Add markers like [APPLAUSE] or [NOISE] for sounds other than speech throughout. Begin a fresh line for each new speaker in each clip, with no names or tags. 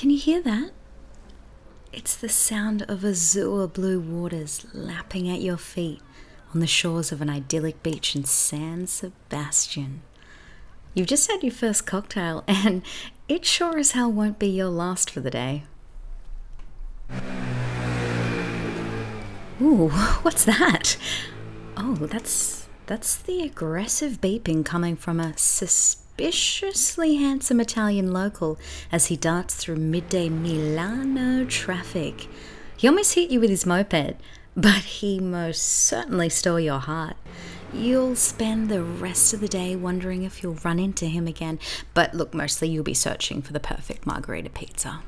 Can you hear that? It's the sound of azure blue waters lapping at your feet on the shores of an idyllic beach in San Sebastian. You've just had your first cocktail, [LAUGHS] and it sure as hell won't be your last for the day. Ooh, [LAUGHS] what's that? Oh, that's that's the aggressive beeping coming from a suspiciously handsome Italian local as he darts through midday Milano traffic. He almost hit you with his moped, but he most certainly stole your heart. You'll spend the rest of the day wondering if you'll run into him again, but look, mostly you'll be searching for the perfect margarita pizza.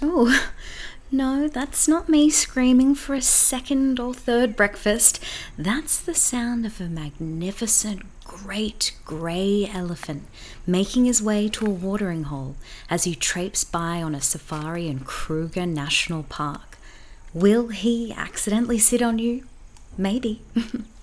Oh, no, that's not me screaming for a second or third breakfast. That's the sound of a magnificent great grey elephant making his way to a watering hole as he traipses by on a safari in Kruger National Park. Will he accidentally sit on you? Maybe. [LAUGHS]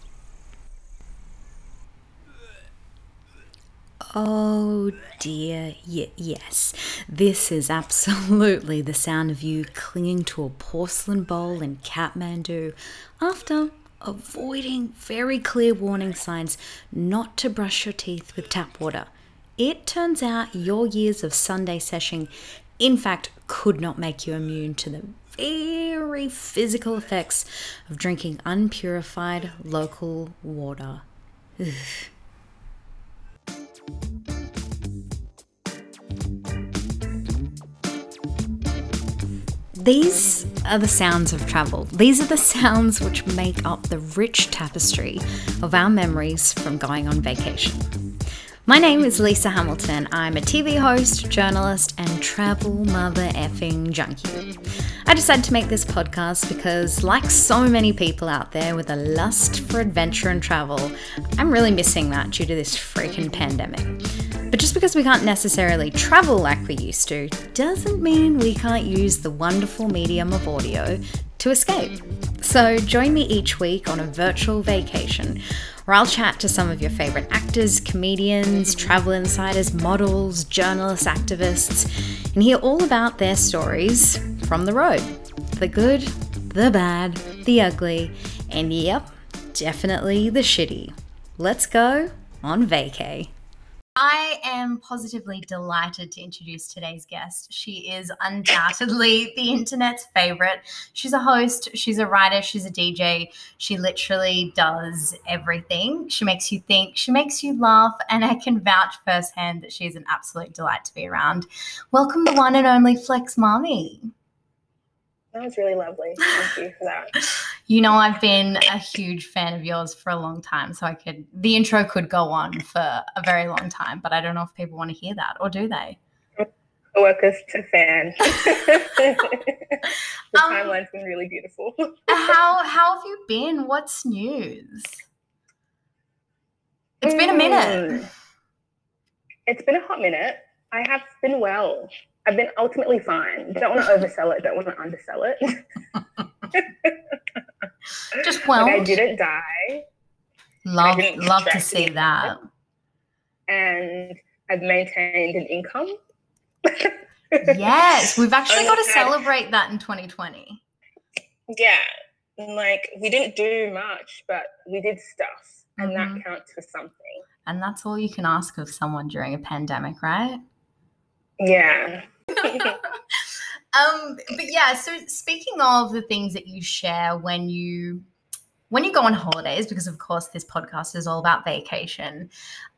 oh dear, y- yes. This is absolutely the sound of you clinging to a porcelain bowl in Kathmandu after avoiding very clear warning signs not to brush your teeth with tap water. It turns out your years of Sunday seshing, in fact, could not make you immune to the very physical effects of drinking unpurified local water. Ugh. These are the sounds of travel. These are the sounds which make up the rich tapestry of our memories from going on vacation. My name is Lisa Hamilton. I'm a TV host, journalist, and travel mother effing junkie. I decided to make this podcast because, like so many people out there with a lust for adventure and travel, I'm really missing that due to this freaking pandemic. But just because we can't necessarily travel like we used to, doesn't mean we can't use the wonderful medium of audio to escape. So join me each week on a virtual vacation where I'll chat to some of your favorite actors, comedians, travel insiders, models, journalists, activists, and hear all about their stories from the road the good, the bad, the ugly, and yep, definitely the shitty. Let's go on vacay. I am positively delighted to introduce today's guest. She is undoubtedly the internet's favorite. She's a host, she's a writer, she's a DJ. She literally does everything. She makes you think, she makes you laugh, and I can vouch firsthand that she's an absolute delight to be around. Welcome, the one and only Flex Mami.
That was really lovely. Thank you for that. [LAUGHS]
You know, I've been a huge fan of yours for a long time, so I could the intro could go on for a very long time, but I don't know if people want to hear that or do they?
Co-workers to fan. [LAUGHS] the um, timeline's been really beautiful.
how how have you been? What's news? It's mm. been a minute. Hmm.
It's been a hot minute. I have been well. I've been ultimately fine. Don't want to [LAUGHS] oversell it. Don't want to undersell it. [LAUGHS]
Just well.
Like I didn't die.
Love, love to see that.
And I've maintained an income.
yes, we've [LAUGHS] actually got to celebrate that in 2020.
Yeah, like we didn't do much, but we did stuff, and mm-hmm. that counts for something.
And that's all you can ask of someone during a pandemic, right?
Yeah. [LAUGHS] [LAUGHS]
um, but yeah, so speaking of the things that you share when you when you go on holidays, because of course this podcast is all about vacation,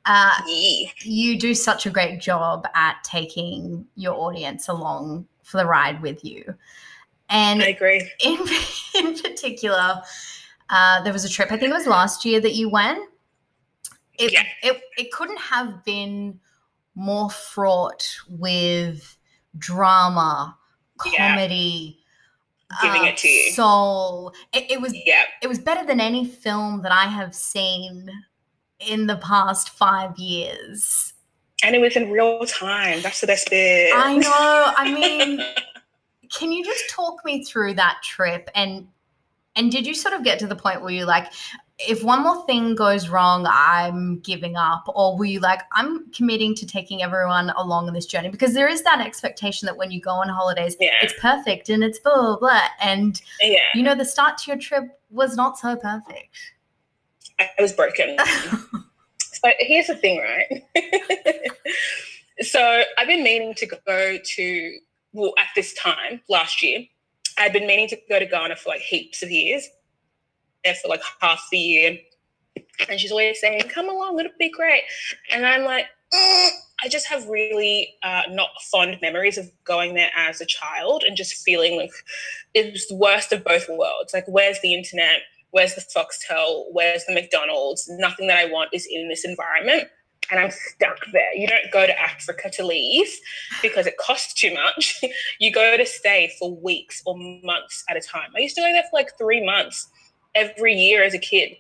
uh, yeah. you do such a great job at taking your audience along for the ride with you. And
I agree.
In, [LAUGHS] in particular, uh, there was a trip, I think it was last year that you went. It, yeah. it, it couldn't have been more fraught with drama, comedy.
Yeah. Giving uh, it to you.
Soul. It, it was yeah. it was better than any film that I have seen in the past five years.
And it was in real time. That's the best bit.
I know. I mean, [LAUGHS] can you just talk me through that trip and And did you sort of get to the point where you like, if one more thing goes wrong, I'm giving up? Or were you like, I'm committing to taking everyone along on this journey? Because there is that expectation that when you go on holidays,
Yeah.
it's perfect and it's blah, blah, blah. And,
Yeah,
you know, the start to your trip was not so perfect.
I was broken. [LAUGHS] So here's the thing, right? [LAUGHS] so I've been meaning to go to, well, at this time last year, I'd been meaning to go to Ghana for like heaps of years, there for like half the year. And she's always saying, come along, it'll be great. And I'm like, "Mm." I just have really uh, not fond memories of going there as a child and just feeling like it was the worst of both worlds. Like, where's the internet? Where's the Foxtel? Where's the McDonald's? Nothing that I want is in this environment. And I'm stuck there. You don't go to Africa to leave because it costs too much. [LAUGHS] you go to stay for weeks or months at a time. I used to go there for like three months every year as a kid,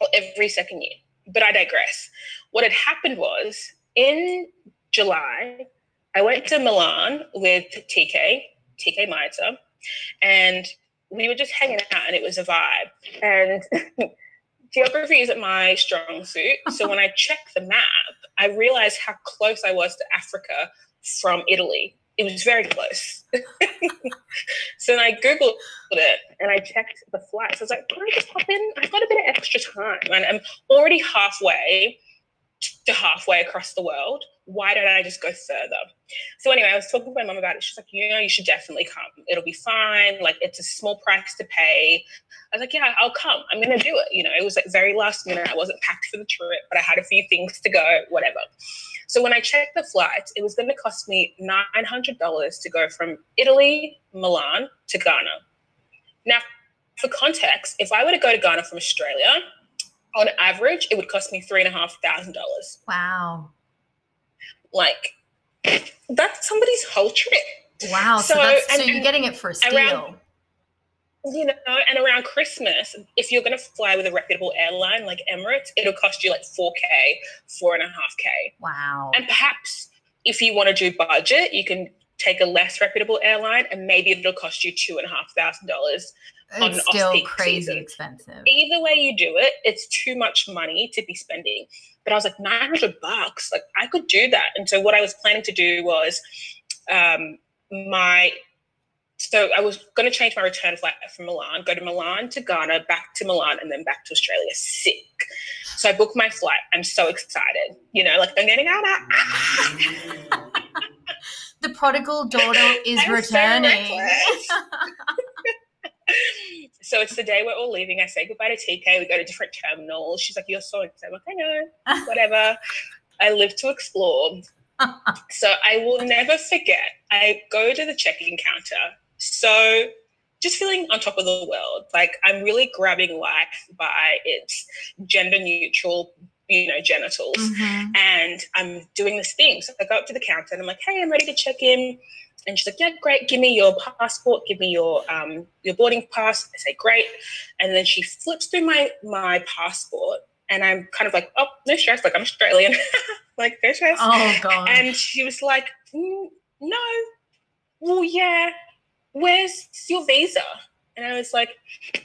or every second year. But I digress. What had happened was in July, I went to Milan with TK, TK Maita, and we were just hanging out and it was a vibe. And [LAUGHS] geography isn't my strong suit. So when I checked the map, I realized how close I was to Africa from Italy. It was very close. [LAUGHS] so then I Googled it and I checked the flights. I was like, can I just pop in? I've got a bit of extra time and I'm already halfway to halfway across the world. Why don't I just go further? So anyway, I was talking to my mom about it. She's like, you know, you should definitely come. It'll be fine. Like it's a small price to pay. I was like, yeah, I'll come. I'm gonna do it. You know, it was like very last minute. I wasn't packed for the trip, but I had a few things to go, whatever. So when I checked the flights, it was gonna cost me nine hundred dollars to go from Italy, Milan to Ghana. Now, for context, if I were to go to Ghana from Australia, on average, it would cost me three and a half thousand dollars.
Wow.
Like that's somebody's whole trip.
Wow. So,
so,
that's,
and,
so
you're
getting it for a steal.
Around, you know, and around Christmas, if you're going to fly with a reputable airline like Emirates, it'll cost you like 4K, 4.5K.
Wow.
And perhaps if you want to do budget, you can take a less reputable airline and maybe it'll cost you $2,500
it's still crazy
season.
expensive.
Either way you do it, it's too much money to be spending. But I was like, 900 bucks, like I could do that. And so what I was planning to do was um, my, so I was going to change my return flight from Milan, go to Milan to Ghana, back to Milan, and then back to Australia. Sick. So I booked my flight. I'm so excited. You know, like I'm getting Ghana. [LAUGHS]
The prodigal daughter is
I'm
returning.
reckless. [LAUGHS] [LAUGHS] so it's the day we're all leaving. I say goodbye to TK. We go to different terminals. She's like, "You're so excited." I'm like, "I know, [LAUGHS] whatever." I live to explore. [LAUGHS] so I will never forget. I go to the check-in counter. So just feeling on top of the world. Like I'm really grabbing life by its gender neutral, you know, genitals
Mhm.
and I'm doing this thing. So I go up to the counter and I'm like, "Hey, I'm ready to check in." And she's like, "Yeah, great. Give me your passport. Give me your um, your boarding pass." I say, "Great." And then she flips through my my passport, and I'm kind of like, "Oh, no stress. Like I'm Australian. [LAUGHS] like no stress."
Oh god.
And she was like, "Mm, "No, well, yeah. Where's your visa?" And I was like,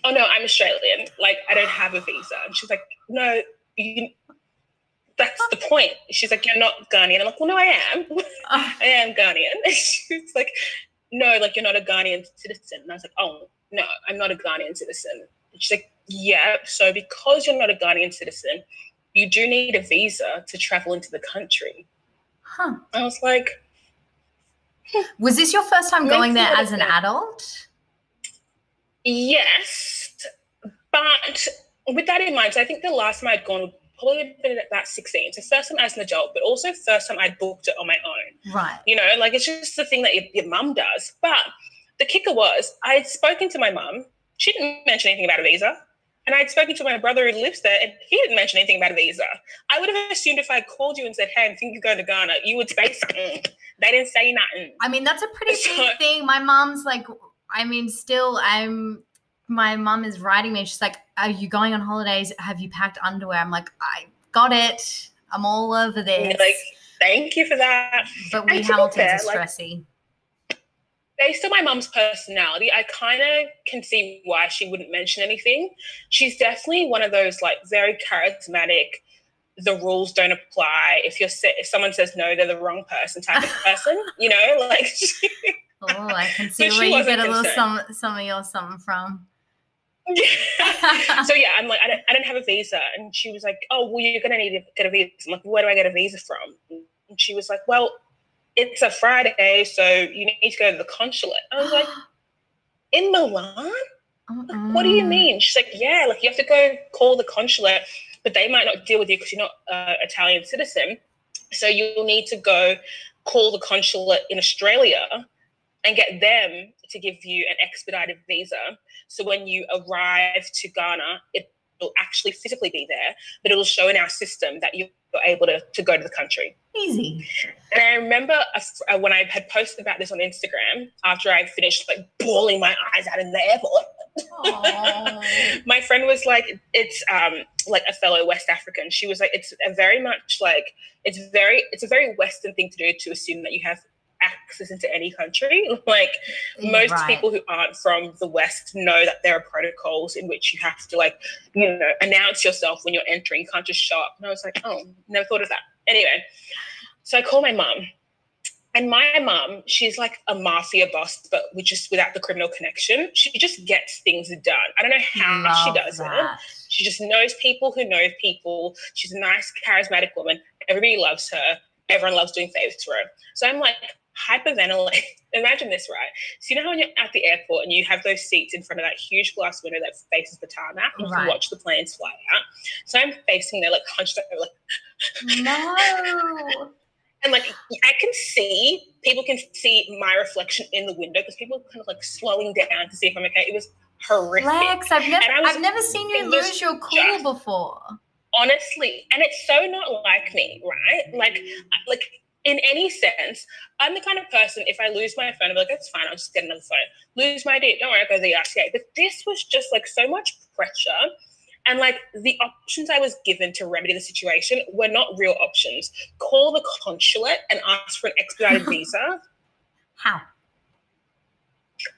"Oh no, I'm Australian. Like I don't have a visa." And she's like, "No, you." That's the point. She's like, "You're not Ghanaian." I'm like, "Well, no, I am.
Oh, [LAUGHS]
I am Ghanaian." And [LAUGHS] she's like, "No, like you're not a Ghanaian citizen." And I was like, "Oh no, I'm not a Ghanaian citizen." And she's like, "Yeah. So because you're not a Ghanaian citizen, you do need a visa to travel into the country."
huh.
I was like, [LAUGHS]
Was this your first time going there as an adult?
Yes, but with that in mind, so I think the last time I'd gone probably been at about 16. So first time as an adult, but also first time I booked it on my own.
Right.
You know, like it's just the thing that your, your mum does. But the kicker was I'd spoken to my mum. She didn't mention anything about a visa. And I'd spoken to my brother who lives there, and he didn't mention anything about a visa. I would have assumed if I called you and said, "Hey, I'm thinking of going to Ghana," you would say [COUGHS] something. They didn't say nothing.
I mean, that's a pretty
So-
big thing. My mom's like, I mean, still, I'm. My mom is writing me. She's like, "Are you going on holidays? Have you packed underwear?" I'm like, "I got it. I'm all over this."
like, thank you for that.
but we
and to be
Hamiltons
fair,
are
like-
stressy.
based on my mum's personality, I kind of can see why she wouldn't mention anything. She's definitely one of those like very charismatic. The rules don't apply. If you're if someone says no, they're the wrong person type of [LAUGHS] person. You know, [LAUGHS] like. She,
oh, I can [LAUGHS] see where you get a little some some of your something from. [LAUGHS]
so yeah, I'm like, I don't, I don't have a visa, and she was like, "Oh, well, you're gonna need to get a visa." I'm like, "Where do I get a visa from?" And she was like, "Well, it's a Friday, so you need to go to the consulate." I was like, [GASPS] "In Milan? uh What do you mean?" She's like, "Yeah, like you have to go call the consulate, but they might not deal with you because you're not an uh, Italian citizen. So you'll need to go call the consulate in Australia." and get them to give you an expedited visa. So when you arrive to Ghana, it will actually physically be there, but it will show in our system that you're able to, to go to the country.
Easy.
And I remember a, when I had posted about this on Instagram after I finished like bawling my eyes out in the airport. [LAUGHS] my friend was like, it's um, like a fellow West African. She was like, it's a very much like, it's very, it's a very Western thing to do to assume that you have access into any country. [LAUGHS] Like most right. people who aren't from the West know that there are protocols in which you have to like, you know, announce yourself when you're entering. You can't just show up. And I was like, oh, never thought of that. Anyway, so I call my mom. And my mom, she's like a mafia boss, but with just without the criminal connection. She just gets things done. I don't know how Love she does that. it. She just knows people who know people. She's a nice, charismatic woman. Everybody loves her. Everyone loves doing favors for her. So I'm like, hyperventilate. [LAUGHS] Imagine this, right? So you know how when you're at the airport and you have those seats in front of that huge glass window that faces the tarmac, and you can watch the planes fly out. So I'm facing there, like hunched over, like [LAUGHS]
no.
and like I can see people can see my reflection in the window because people are kind of like slowing down to see if I'm okay. It was horrific.
Lex, I've never, I've never seen you lose your cool just, before.
Honestly, and it's so not like me, right? Like, like in any sense, I'm the kind of person, if I lose my phone, I'm like, that's fine, I'll just get another phone. Lose my date, don't worry, I'll go to the RCA. But this was just like so much pressure. And like the options I was given to remedy the situation were not real options. Call the consulate and ask for an expedited [LAUGHS] visa.
How?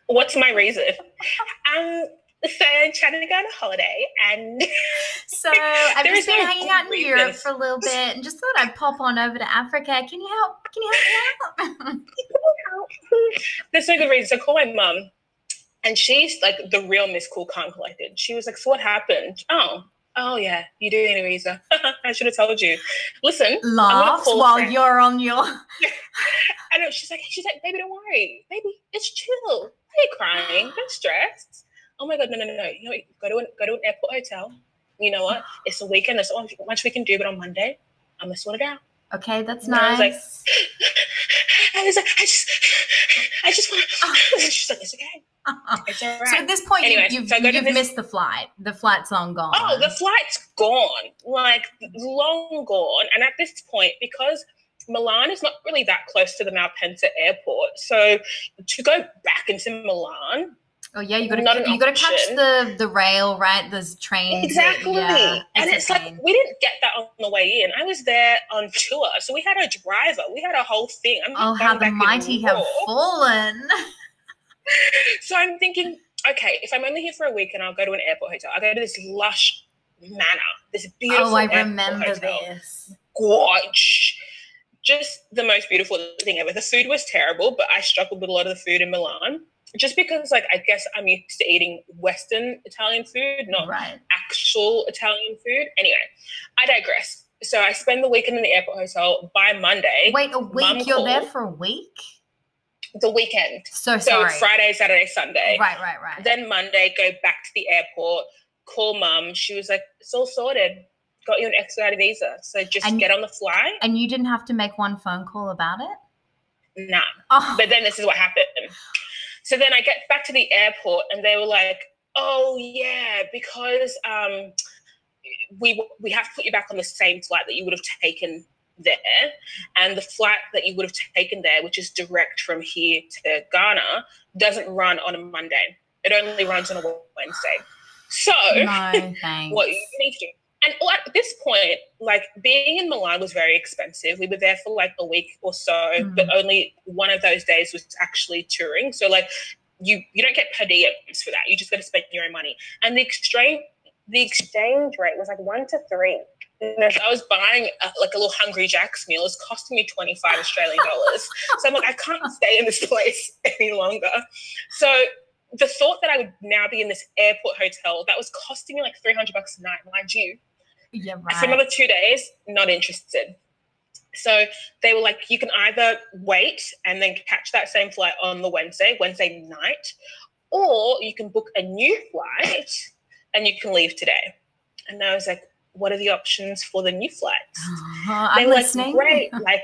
What's my reason? Um, so I'm trying to go on a holiday and [LAUGHS]
so [LAUGHS] I've just been no hanging out in. Europe for a little bit and just thought I'd pop on over to Africa. Can you help? Can you help me
out? [LAUGHS] There's no good reason. So I call my mum and she's like the real Miss Cool Calm Collected. She was like, So what happened? Oh, oh yeah, you do need a visa. I should have told you. Listen,
laughs while friend. you're on your.
I know. She's like, she's like, baby, don't worry, baby, it's chill. Are you crying? Don't stress oh my god, no, no, no, no. You know, go to an, go to an airport hotel. You know what? [GASPS] It's a weekend. There's so much we can do, but on Monday, I'm gonna sort it out.
Okay, that's and nice. I was like, [LAUGHS]
I was like, I just, I just want. to. [LAUGHS] Ah. [LAUGHS] She's like, it's okay. It's all right.
So at this point, anyway, you've, so you've this, missed the flight. The flight's long gone.
Oh, the flight's gone, like long gone. And at this point, because Milan is not really that close to the Malpensa airport, so to go back into Milan
Oh yeah, you got to you got to catch the the rail, right? There's trains.
Exactly, yeah, and it's like we didn't get that on the way in. I was there on tour, so we had a driver. We had a whole thing.
I'm oh, how the mighty have fallen! [LAUGHS]
so I'm thinking, okay, if I'm only here for a week and I'll go to an airport hotel, I'll go to this lush manor, this beautiful.
Oh, I remember hotel. this.
Gorge just the most beautiful thing ever. The food was terrible, but I struggled with a lot of the food in Milan just because like I guess I'm used to eating Western Italian food, not right. actual Italian food. Anyway, I digress. So I spend the weekend in the airport hotel. By Monday,
wait a week. You're called, there for a week.
The weekend.
So sorry.
So Friday, Saturday, Sunday.
Right, right, right.
Then Monday, go back to the airport. Call mum. She was like, "It's all sorted. Got you an expedited visa. So just and, get on the fly.
And you didn't have to make one phone call about it.
Nah. Oh. But then this is what happened. So then I get back to the airport and they were like, oh, yeah, because um, we, we have to put you back on the same flight that you would have taken there. And the flight that you would have taken there, which is direct from here to Ghana, doesn't run on a Monday. It only runs on a Wednesday. So,
no, [LAUGHS]
what you need to do And at this point, like being in Milan was very expensive. We were there for like a week or so, mm. but only one of those days was actually touring. So like you you don't get per diems for that. You just got to spend your own money. And the exchange the exchange rate was like one to three. And I was buying a, like a little Hungry Jack's meal, it was costing me 25 Australian dollars. so I'm like, I can't stay in this place [LAUGHS] any longer. So the thought that I would now be in this airport hotel that was costing me like 300 bucks a night, mind you.
Yeah, right.
Another two days, not interested. So they were like, you can either wait and then catch that same flight on the Wednesday, Wednesday night, or you can book a new flight and you can leave today. And I was like, what are the options for the new flights?
Uh, they were
like, great. [LAUGHS] like,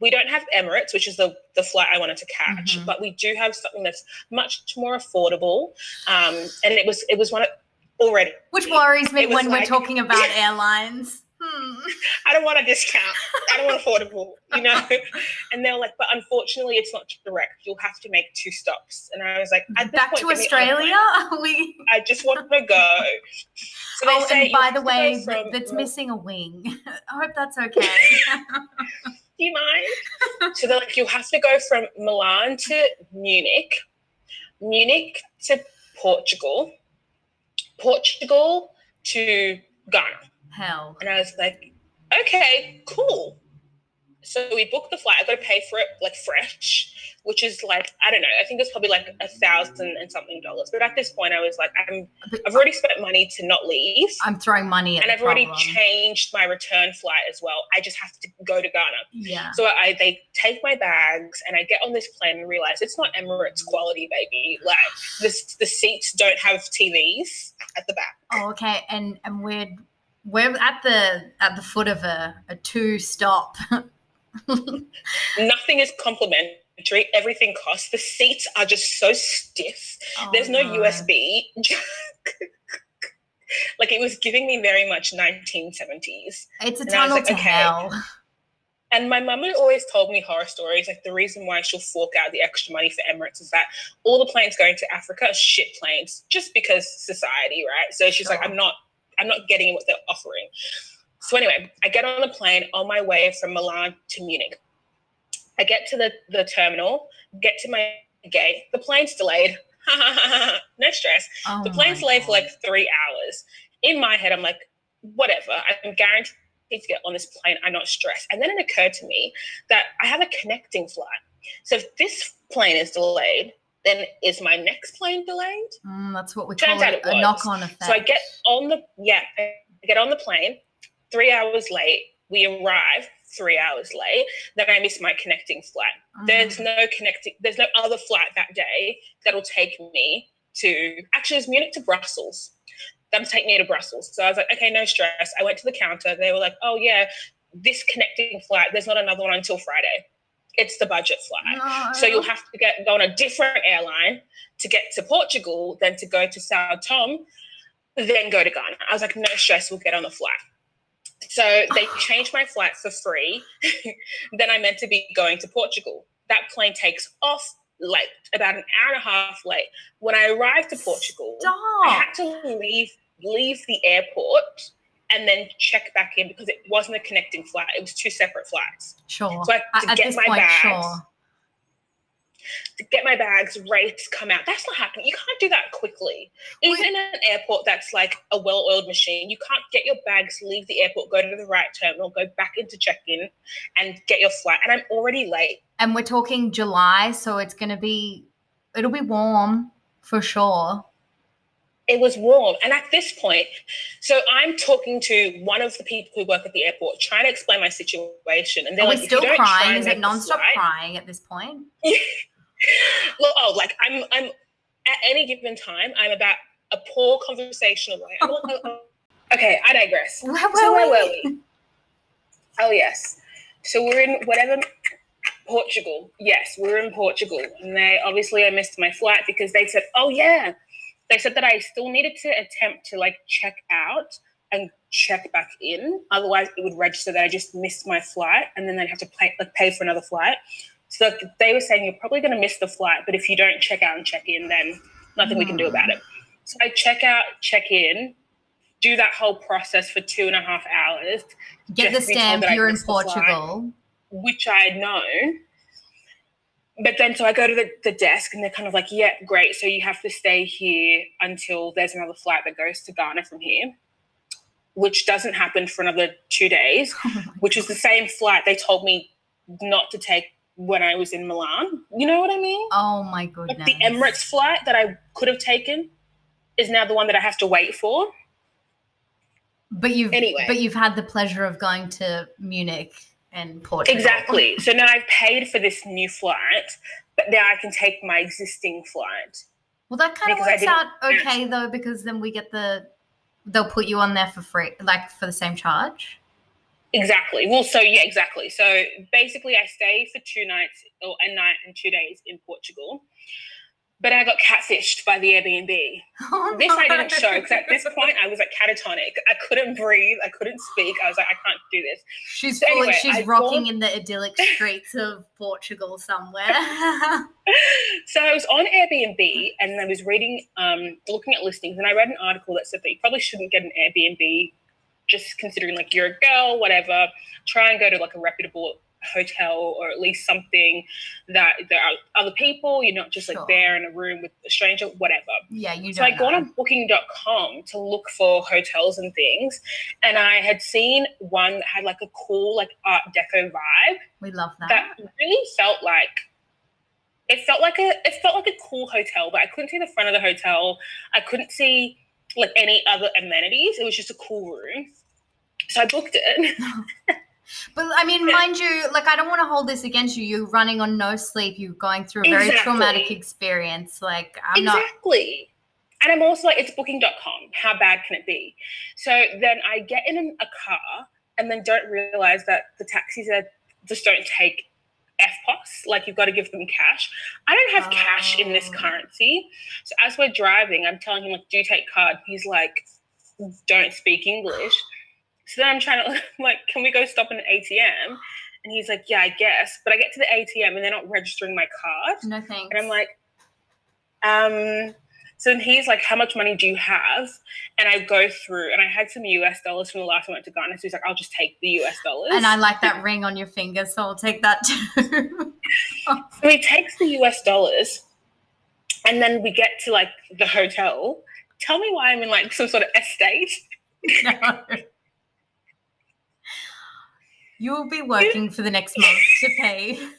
we don't have Emirates, which is the, the flight I wanted to catch, mm-hmm. but we do have something that's much more affordable. Um, and it was it was one of, already.
Which worries me when like, we're talking [LAUGHS] about airlines. Hmm. [LAUGHS]
I don't want a discount. I don't want affordable, you know? [LAUGHS] And they're like, but unfortunately, it's not direct. You'll have to make two stops. And I was like,
back point, to Australia?
we... I just want to go.
So oh, and by the way, from, that's missing a wing. I hope that's okay.
Do you mind? so they're like, you'll have to go from Milan to Munich, Munich to Portugal, Portugal to Ghana
Hell.
And I was like, okay, cool. So we booked the flight. I got to pay for it like fresh, which is like I don't know. I think it's probably like a thousand and something dollars. But at this point, I was like, I'm I've already spent money to not leave.
I'm throwing money
and I've already changed my return flight as well. I just have to go to Ghana.
Yeah.
So I they take my bags and I get on this plane and realize it's not Emirates quality, baby. Like this, the seats don't have TVs at the back.
Oh, okay. And and we're we're at the at the foot of a, a two stop. [LAUGHS] [LAUGHS]
Nothing is complimentary. Everything costs. The seats are just so stiff. Oh, There's no, no. USB [LAUGHS] like it was giving me very much 1970s.
It's a tunnel like, to okay. hell.
And my mum had always told me horror stories. Like the reason why she'll fork out the extra money for Emirates is that all the planes going to Africa are shit planes, just because society, right? So she's sure. like, I'm not I'm not getting what they're offering. So anyway, I get on the plane on my way from Milan to Munich. I get to the, the terminal, get to my gate. The plane's delayed. [LAUGHS] no stress. Oh the plane's delayed for like three hours. In my head, I'm like, whatever. I'm guaranteed to get on this plane. I'm not stressed. And then it occurred to me that I have a connecting flight. So if this plane is delayed, then is my next plane delayed?
Mm, that's what we Turns call it, it a knock-on effect.
So I get on the yeah, I get on the plane, three hours late. We arrive three hours late. Then I miss my connecting flight. Mm. There's no connecting. There's no other flight that day that'll take me to. Actually, it's Munich to Brussels. That'll take me to Brussels. So I was like, okay, no stress. I went to the counter. They were like, oh yeah, this connecting flight. There's not another one until Friday it's the budget flight. No. So you'll have to get go on a different airline to get to Portugal than to go to Sao Tome, then go to Ghana. I was like, no stress, we'll get on the flight. So they changed my flight for free. [LAUGHS] then I meant to be going to Portugal. That plane takes off late, about an hour and a half late. When I arrived to Portugal,
Stop.
I had to leave leave the airport and then check back in because it wasn't a connecting flight. It was two separate flights.
Sure.
So I had to At get my point, bags. Sure. To get my bags to come out. That's not happening. You can't do that quickly. Even in an airport that's like a well-oiled machine, you can't get your bags, leave the airport, go to the right terminal, go back into check-in, and get your flight. And I'm already late.
And we're talking July, so it's gonna be it'll be warm for sure
it was warm. And at this point, so I'm talking to one of the people who work at the airport, trying to explain my situation. And they're
Are
like,
still crying? Is it nonstop flight, crying at this point? [LAUGHS]
well, oh, like I'm, I'm at any given time, I'm about a poor conversational way. Oh, oh, okay, I digress.
Where, [LAUGHS] where, so where were we?
Oh yes. So we're in whatever Portugal. Yes, we're in Portugal. And they obviously I missed my flight because they said, Oh yeah, they said that I still needed to attempt to like check out and check back in. Otherwise, it would register that I just missed my flight, and then they'd have to pay like pay for another flight. So they were saying you're probably going to miss the flight, but if you don't check out and check in, then nothing mm. we can do about it. So I check out, check in, do that whole process for two and a half hours,
Get the
Just be told
stamp. You're in
the flight.
Portugal.
which I had known. But then, so I go to the, the desk and they're kind of like, yeah, great. So you have to stay here until there's another flight that goes to Ghana from here, which doesn't happen for another two days, [LAUGHS] oh which is the same flight they told me not to take when I was in Milan. You know what I mean?
Oh my
Like
goodness.
the Emirates flight that I could have taken is now the one that I have to wait for.
But you've
Anyway.
but you've had the pleasure of going to Munich and Portugal.
Exactly. So now I've paid for this new flight, but now I can take my existing flight.
Well, that kind of works out okay though, because then we get the they'll put you on there for free, like for the same charge.
Exactly. Well, so yeah, exactly. So basically, I stay for two nights or a night and two days in Portugal, but I got catfished by the Airbnb. [LAUGHS]
Oh,
This I didn't show because at this point I was like catatonic. I couldn't breathe. I couldn't speak. I was like, I can't do this.
She's
So anyway,
she's
I
rocking
bought-
in the idyllic [LAUGHS] streets of Portugal somewhere. [LAUGHS]
So I was on Airbnb and I was reading, um, looking at listings, and I read an article that said that you probably shouldn't get an Airbnb, just considering like you're a girl, whatever. Try and go to like a reputable hotel or at least something that there are other people. You're not just
Sure.
like there in a room with a stranger, whatever.
yeah, you
So I gone
know.
on booking.com to look for hotels and things, and I had seen one that had like a cool like Art Deco vibe
We love that.
that really felt like it felt like a it felt like a cool hotel, but I couldn't see the front of the hotel. I couldn't see like any other amenities. It was just a cool room. So I booked it. [LAUGHS] [LAUGHS]
But I mean, mind you, like I don't want to hold this against you. You're running on no sleep. You're going through a very
Exactly.
traumatic experience. Like I'm not.
exactly. And I'm also like, it's booking.com. How bad can it be? So then I get in a car and then don't realize that the taxis are just don't take EFTPOS. Like you've got to give them cash. I don't have cash in this
Oh.
currency. So as we're driving, I'm telling him like, do you take card? He's like, don't speak English. So then I'm trying to [LAUGHS] like, can we go stop in an ATM? And he's like, yeah, I guess. But I get to the ATM and they're not registering my card.
No thanks.
And I'm like, um, so then he's like, how much money do you have? And I go through and I had some US dollars from the last time I went to Ghana. So he's like, I'll just take the US dollars.
and I like that ring on your finger, so I'll take that too. [LAUGHS]
so he takes the US dollars and then we get to like the hotel. Tell me why I'm in like some sort of estate. [LAUGHS]
no. You will be working for the next month to pay. [LAUGHS]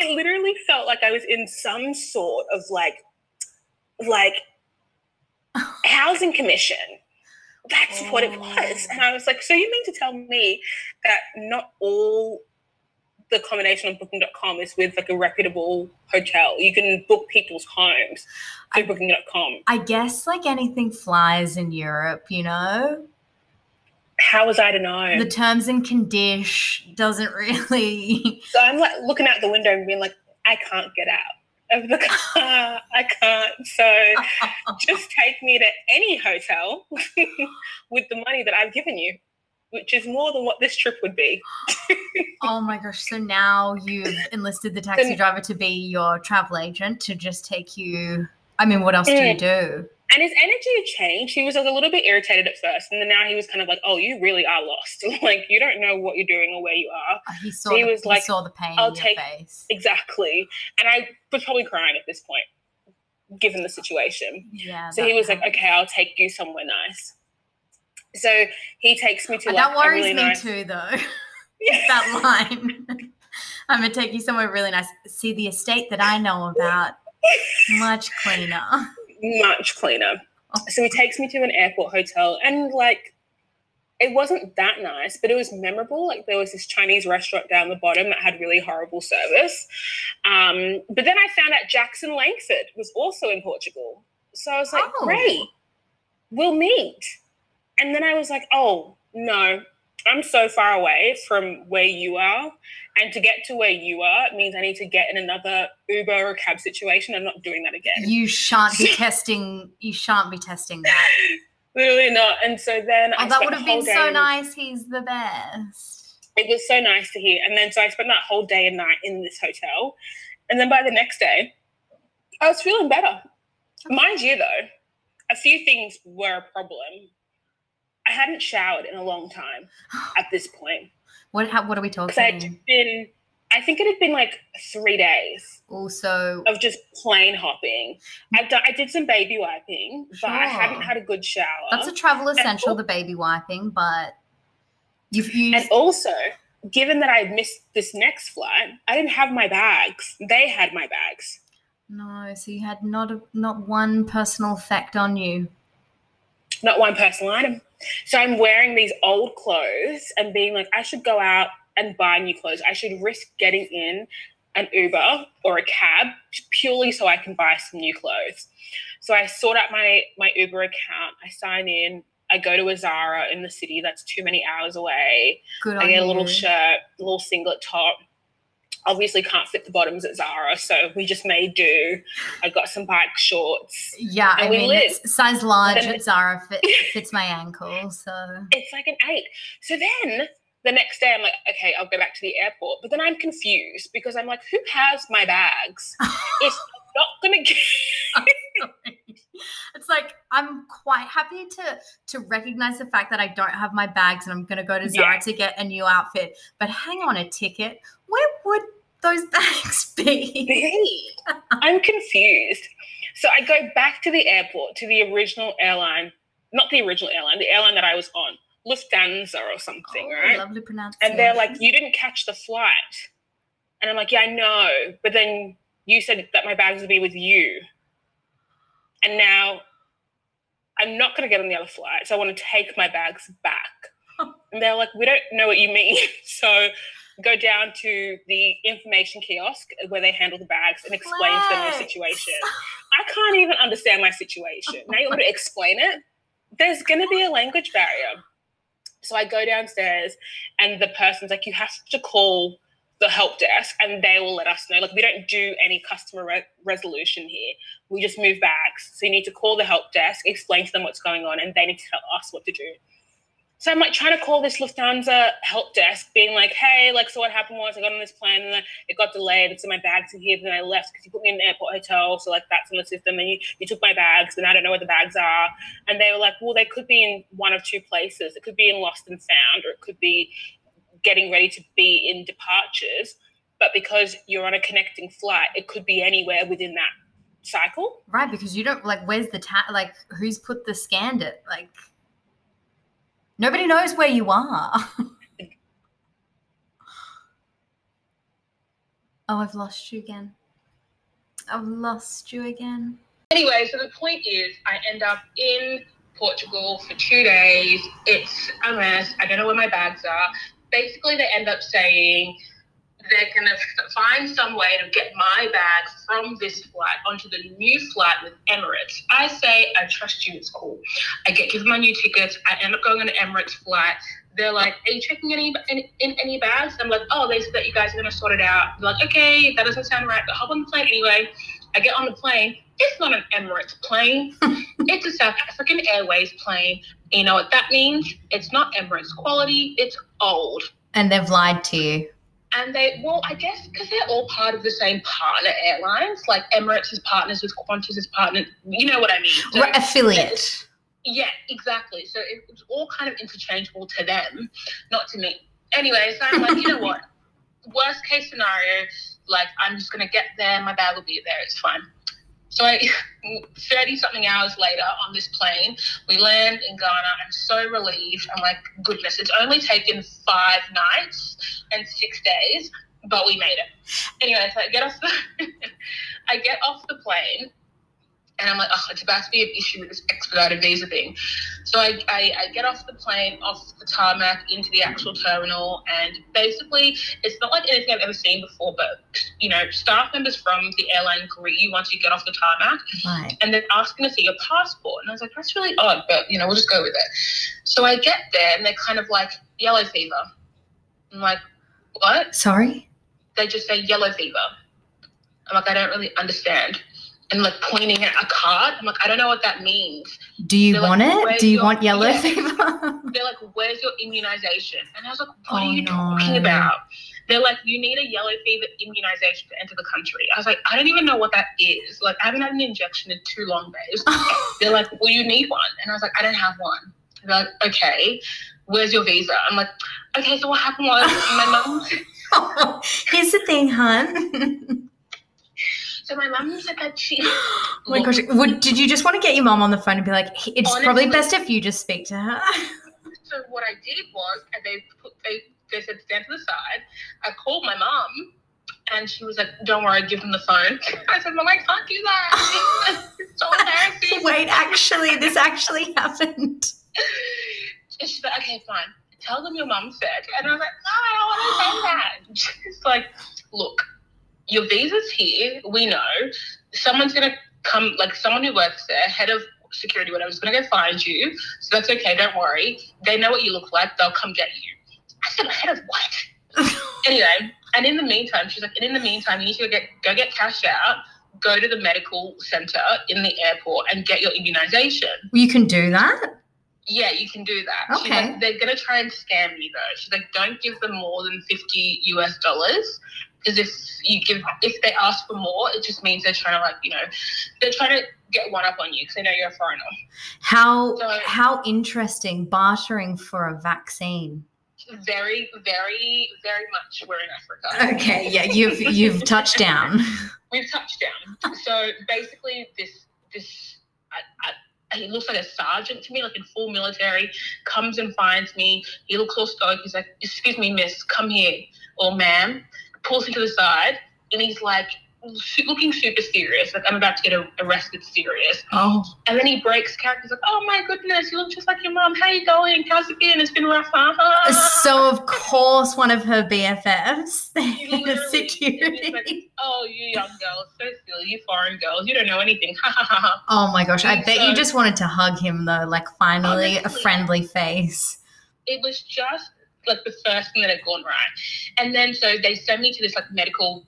It literally felt like I was in some sort of like, like [LAUGHS] housing commission. That's what it was. And I was like, so you mean to tell me that not all the accommodation on booking.com is with like a reputable hotel? You can book people's homes through
I-
booking.com.
I guess like anything flies in Europe, you know.
How was I to know?
The terms and condition doesn't really. [LAUGHS]
so I'm like looking out the window and being like, I can't get out of the car. I can't. So [LAUGHS] just take me to any hotel [LAUGHS] with the money that I've given you, which is more than what this trip would be.
oh my gosh! So now you've enlisted the taxi driver to be your travel agent to just take you. I mean, what else do you
Mm.
do?
And his energy changed. He was like a little bit irritated at first, and then now he was kind of like, "Oh, you really are lost. [LAUGHS] like you don't know what you're doing or where you are."
Oh, He saw.
He
the,
was
he
like,
saw the pain
"I'll
in your
take-
face.
Exactly. And I was probably crying at this point, given the situation.
Yeah.
So he was like, "Okay, I'll take you somewhere nice." So he takes me to
Uh,
like
that worries
really
me
nice.
too, though. [LAUGHS]
Yeah.
that line. [LAUGHS] I'm gonna take you somewhere really nice. See the estate that I know about. Much cleaner.
Much cleaner.
Oh.
So he takes me to an airport hotel, and like, it wasn't that nice, but it was memorable. Like, there was this Chinese restaurant down the bottom that had really horrible service. Um, but then I found out Jackson Langford was also in Portugal. So I was like,
Oh.
great, we'll meet. And then I was like, oh, no, I'm so far away from where you are. And to get to where you are means I need to get in another Uber or cab situation. I'm not doing that again.
You shan't be [LAUGHS] testing. You shan't be testing that.
Literally not. And so then oh, I
Oh, that would have been so nice. He's the best.
It was so nice to hear. And then so I spent that whole day and night in this hotel. And then by the next day, I was feeling better. Mind you, though, a few things were a problem. I hadn't showered in a long time [SIGHS] at this point.
What how, what are we talking?
I'd been, I think it had been like three days
Also,
of just plain hopping. I've done, I did some baby wiping, but I hadn't had a good shower.
that's a travel essential,
al-
the baby wiping, but you've used
and also, given that I missed this next flight, I didn't have my bags. They had my bags.
no, so you had not a, not one personal effect on you.
not one personal item. So I'm wearing these old clothes and being like, I should go out and buy new clothes. I should risk getting in an Uber or a cab purely so I can buy some new clothes. So I sort out my my Uber account. I sign in. I go to a Zara in the city that's too many hours away.
Good
I get a little
you.
shirt, a little singlet top. Obviously, can't fit the bottoms at Zara, so we just made do. I got some bike shorts.
Yeah, I mean, it's size large at Zara fit, [LAUGHS] fits my ankle, so
it's like an eight. So then the next day, I'm like, okay, I'll go back to the airport. But then I'm confused because I'm like, who has my bags? [LAUGHS] If I'm not gonna get,
it's like I'm quite happy to to recognize the fact that I don't have my bags and I'm going to go to Zara
Yeah.
to get a new outfit. But hang on a ticket, where would those [LAUGHS] bags be?
I'm confused. So I go back to the airport to the original airline, not the original airline, the airline that I was on, Lufthansa or something,
Oh,
right?
Lovely pronunciation.
And they're like, you didn't catch the flight. And I'm like, yeah, I know. But then you said that my bags would be with you. And now I'm not going to get on the other flight. So I want to take my bags back. [LAUGHS] And they're like, we don't know what you mean. [LAUGHS] So go down to the information kiosk where they handle the bags and explain to them the situation. I can't even understand my situation. Now you want to explain it? There's going to be a language barrier. So I go downstairs and the person's like, you have to call the help desk and they will let us know. Like, we don't do any customer re- resolution here. We just move bags. So you need to call the help desk, explain to them what's going on, and they need to tell us what to do. So I'm like trying to call this Lufthansa help desk, being like, hey, like, so what happened was I got on this plane and it got delayed. And so my bags are here, but then I left because you put me in an airport hotel. So, like, that's in the system. And you, you took my bags and I don't know where the bags are. And they were like, well, they could be in one of two places. It could be in Lost and Found, or it could be getting ready to be in departures. But because you're on a connecting flight, it could be anywhere within that cycle.
right because you don't like. Where's the ta- like? Who's put the scanned it? Like nobody knows where you are. [LAUGHS] oh, I've lost you again. I've lost you again.
Anyway, so the point is, I end up in Portugal for two days. It's a mess. I don't know where my bags are. Basically, they end up saying they're going to find some way to get my bag from this flight onto the new flight with Emirates. I say, I trust you, it's cool. I get given my new tickets. I end up going on an Emirates flight. They're like, Are you checking any in, in any bags? I'm like, Oh, they said that you guys are going to sort it out. They're like, Okay, that doesn't sound right, but hop on the plane anyway. I get on the plane. It's not an Emirates plane. [LAUGHS] it's a South African Airways plane. You know what that means? It's not Emirates quality. It's old.
And they've lied to you.
And they, well, I guess because they're all part of the same partner airlines. Like Emirates is partners with Qantas is partner. You know what I mean? So-
Right, affiliate.
yeah, exactly. So it was all kind of interchangeable to them, not to me. Anyway, so I'm like, you know what? [LAUGHS] Worst case scenario, like I'm just gonna get there, my bag will be there, it's fine. So I 30 something hours later on this plane, we land in Ghana. I'm so relieved. I'm like, goodness, it's only taken five nights and six days, but we made it. Anyway, so I get off the [LAUGHS] I get off the plane and I'm like, oh, it's about to be an issue with this expedited visa thing. So I, I, I get off the plane, off the tarmac into the actual terminal, and basically, it's not like anything I've ever seen before, but you know, staff members from the airline greet you once you get off the tarmac,
Right.
and they're asking to see your passport. And I was like, that's really odd, but you know, we'll just go with it. So I get there, and they're kind of like, yellow fever. I'm like, what?
Sorry?
They just say yellow fever. I'm like, I don't really understand. And like pointing at a card, I'm like, I don't know what that means.
Do you
They're like,
want it? Do you
your-
want yellow
Yeah.
fever? [LAUGHS]
They're like, where's your immunization? And I was like, what
Oh,
are you
no.
talking about? They're like, you need a yellow fever immunization to enter the country. I was like, I don't even know what that is. Like, I haven't had an injection in two long, days. [LAUGHS] They're like, well, you need one. And I was like, I don't have one. They're like, okay, where's your visa? I'm like, okay, so what happened was my mum. [LAUGHS]
Here's the thing, hun.
So my mum said that she.
Oh my gosh, would, did you just want to get your mom on the phone and be like, it's probably best if you just speak to her? [LAUGHS]
So what I did was, and they put they they said stand to the side. I called my mum, and she was like, "Don't worry, give them the phone." [LAUGHS] I said, "Mom, I can't do that. [LAUGHS] it's so embarrassing."
Wait, actually, this actually happened.
And she's like, "Okay, fine. Tell them your mum said." And I was like, "No, I don't want to say that." She's like, "Look, your visa's here. We know. Someone's gonna come, like someone who works there, head of." Security, whatever, is gonna go find you. So that's okay, don't worry. They know what you look like, they'll come get you. I said, head of what? [LAUGHS] anyway, and in the meantime, she's like, and in the meantime, you need to go get go get cash out, go to the medical center in the airport and get your immunization.
You can do that?
Yeah, you can do that. She's
Okay.
like, they're gonna try and scam you though. She's like, don't give them more than fifty US dollars. Because if you give, if they ask for more, it just means they're trying to like, you know, they're trying to get one up on you because they know you're a foreigner.
How
So-
how interesting bartering for a vaccine.
Very, very, very much we're in Africa.
Okay, yeah, you've you've touched down. [LAUGHS]
we've touched down. So basically, this this I, I, he looks like a sergeant to me, like in full military. Comes and finds me. He looks all stoic. He's like, "Excuse me, miss, come here," or "Ma'am." Pulls me to the side, and he's like looking super serious, like I'm about to get a- arrested, serious.
Oh,
And then he breaks character. He's like, "Oh my goodness, you look just like your mom. How you going? How's it been? It's been rough, huh?"
so of course one of her BFFs, [LAUGHS]
He
the
literally- and he's
security.
like, oh, you young girls, so silly, you foreign girls, you don't know anything.
Oh my gosh, I bet you just wanted to hug him though, like finally a friendly face.
It was just like the first thing that had gone right. And then so they send me to this like medical.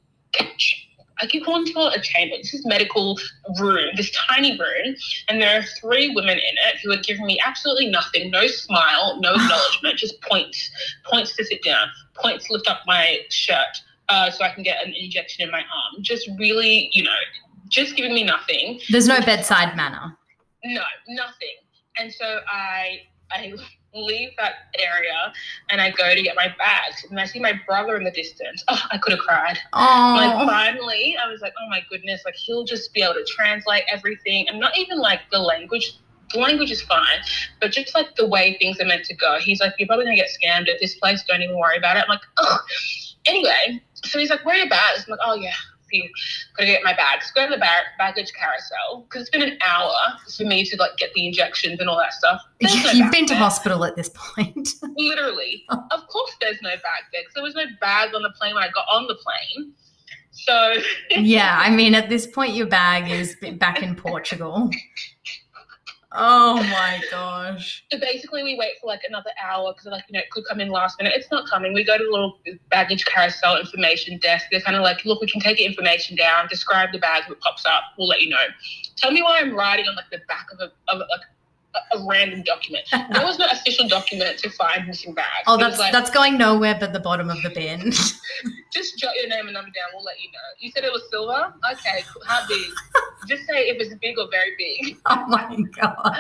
I keep calling it a chamber. This is medical room, this tiny room, and there are three women in it who are giving me absolutely nothing, no smile, no [LAUGHS] acknowledgement, just points, points to sit down, points to lift up my shirt uh, so I can get an injection in my arm. Just really, you know, just giving me nothing.
There's no bedside manner.
No, nothing. And so I I leave that area and I go to get my bags and I see my brother in the distance. Oh, I could have cried. Like
Oh,
finally, I was like, oh my goodness, like he'll just be able to translate everything. And not even like the language. The language is fine, but just like the way things are meant to go. He's like, you're probably gonna get scammed at this place. Don't even worry about it. I'm like, oh. Anyway, so he's like, where are your bags? I'm like, oh yeah, phew. gotta get my bags. Go to the bar- baggage carousel because it's been an hour for me to like get the injections and all that stuff. There's no
you've been to hospital at this point. [LAUGHS]
Literally, oh. of course, there's no bag there 'cause there was no bag on the plane when I got on the plane. So
yeah, I [LAUGHS] mean, at this point, your bag is back in Portugal. [LAUGHS] Oh my gosh.
So basically, we wait for like another hour because like you know it could come in last minute. It's not coming. We go to the little baggage carousel information desk. They're kind of like, look, we can take your information down, describe the bag. If it pops up, we'll let you know. Tell me why I'm writing on like the back of a of like a, a random document. There was no [LAUGHS] official document to find missing bags.
Oh, that's
like,
that's going nowhere but the bottom of the bin. [LAUGHS] [LAUGHS]
just jot your name and number down. We'll let you know. You said it was silver. Okay, how big? just say if it's big or very big.
oh my god.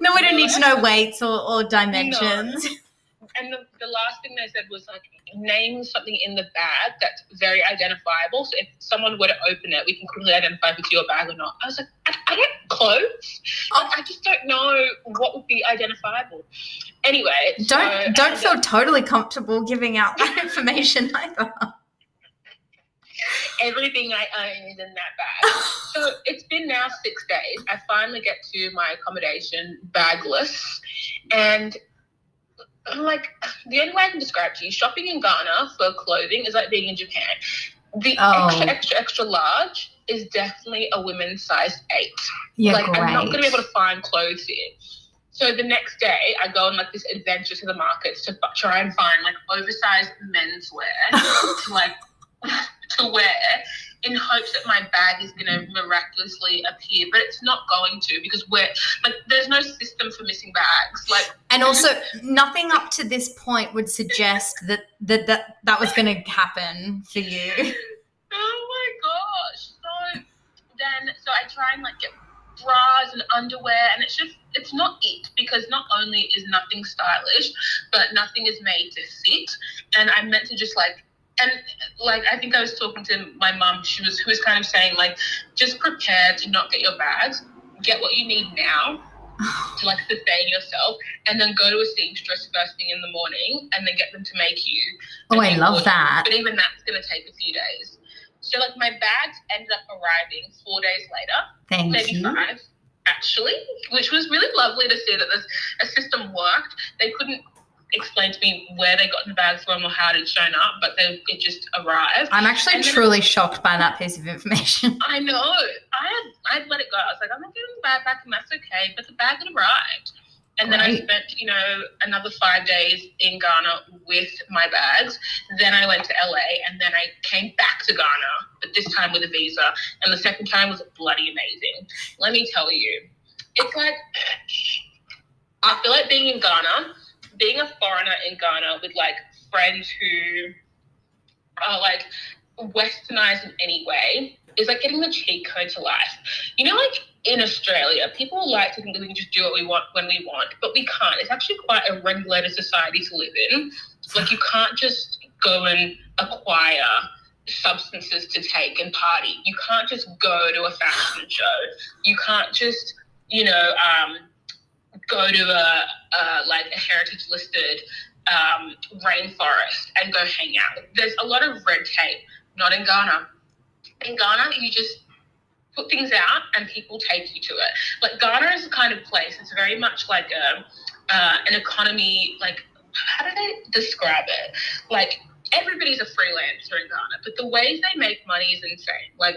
No, we don't need to know weights or, or dimensions.
And the, the last thing they said was like, name something in the bag that's very identifiable. So if someone were to open it, we can quickly identify if it's your bag or not. I was like, I, I don't clothes. Like, I just don't know what would be identifiable. Anyway,
Don't
I
don't feel
up-
totally comfortable giving out that [LAUGHS] information either.
everything I own is in that bag. [LAUGHS] so it's been now six days. I finally get to my accommodation bagless, and I'm like, [SIGHS] the only way I can describe to you, shopping in Ghana for clothing is like being in Japan. The
Oh.
extra, extra, extra large is definitely a women's size eight.
Yeah,
like
great.
I'm not gonna be able to find clothes here. So the next day, I go on like this adventure to the markets to try and find like oversized menswear [LAUGHS] to like [LAUGHS] to wear in hopes that my bag is going to miraculously appear, but it's not going to because we're like there's no system for missing bags. Like,
and also nothing up to this point would suggest that that that, that was going to happen for you. [LAUGHS]
Oh my gosh! So then, so I try and like get bras and underwear, and it's just it's not it because not only is nothing stylish, but nothing is made to fit, and I'm meant to just like and like I think I was talking to my mum. She was who was kind of saying like, just prepare to not get your bags. Get what you need now [SIGHS] to like sustain yourself, and then go to a seamstress first thing in the morning, and then get them to make you.
Oh, I love that.
But even that's gonna take a few days. So like my bags ended up arriving four days later.
Thank
maybe
you.
five actually, which was really lovely to see that this a system worked. They couldn't explain to me where they got the bags from or how it had shown up, but they, it just arrived.
I'm actually
And then-
truly shocked by that piece of information. [LAUGHS]
I know. I had I'd let it go. I was like, I'm not getting the bag back, and that's okay. But the bag had arrived. And then I spent, you know, another five days in Ghana with my bags. Then I went to LA, and then I came back to Ghana, but this time with a visa. And the second time was bloody amazing. Let me tell you, it's like I feel like being in Ghana, being a foreigner in Ghana with like friends who are like westernized in any way is like getting the cheat code to life. You know, like in Australia, people like to think that we can just do what we want when we want, but we can't. It's actually quite a regulated society to live in. Like you can't just go and acquire substances to take and party. You can't just go to a fashion show. You can't just, you know, um, go to a, a like a heritage listed um, rainforest and go hang out. There's a lot of red tape. Not in Ghana. In Ghana, you just put things out and people take you to it. Like Ghana is a kind of place. It's very much like a uh, an economy. Like how do they describe it? Like everybody's a freelancer in Ghana, but the ways they make money is insane. Like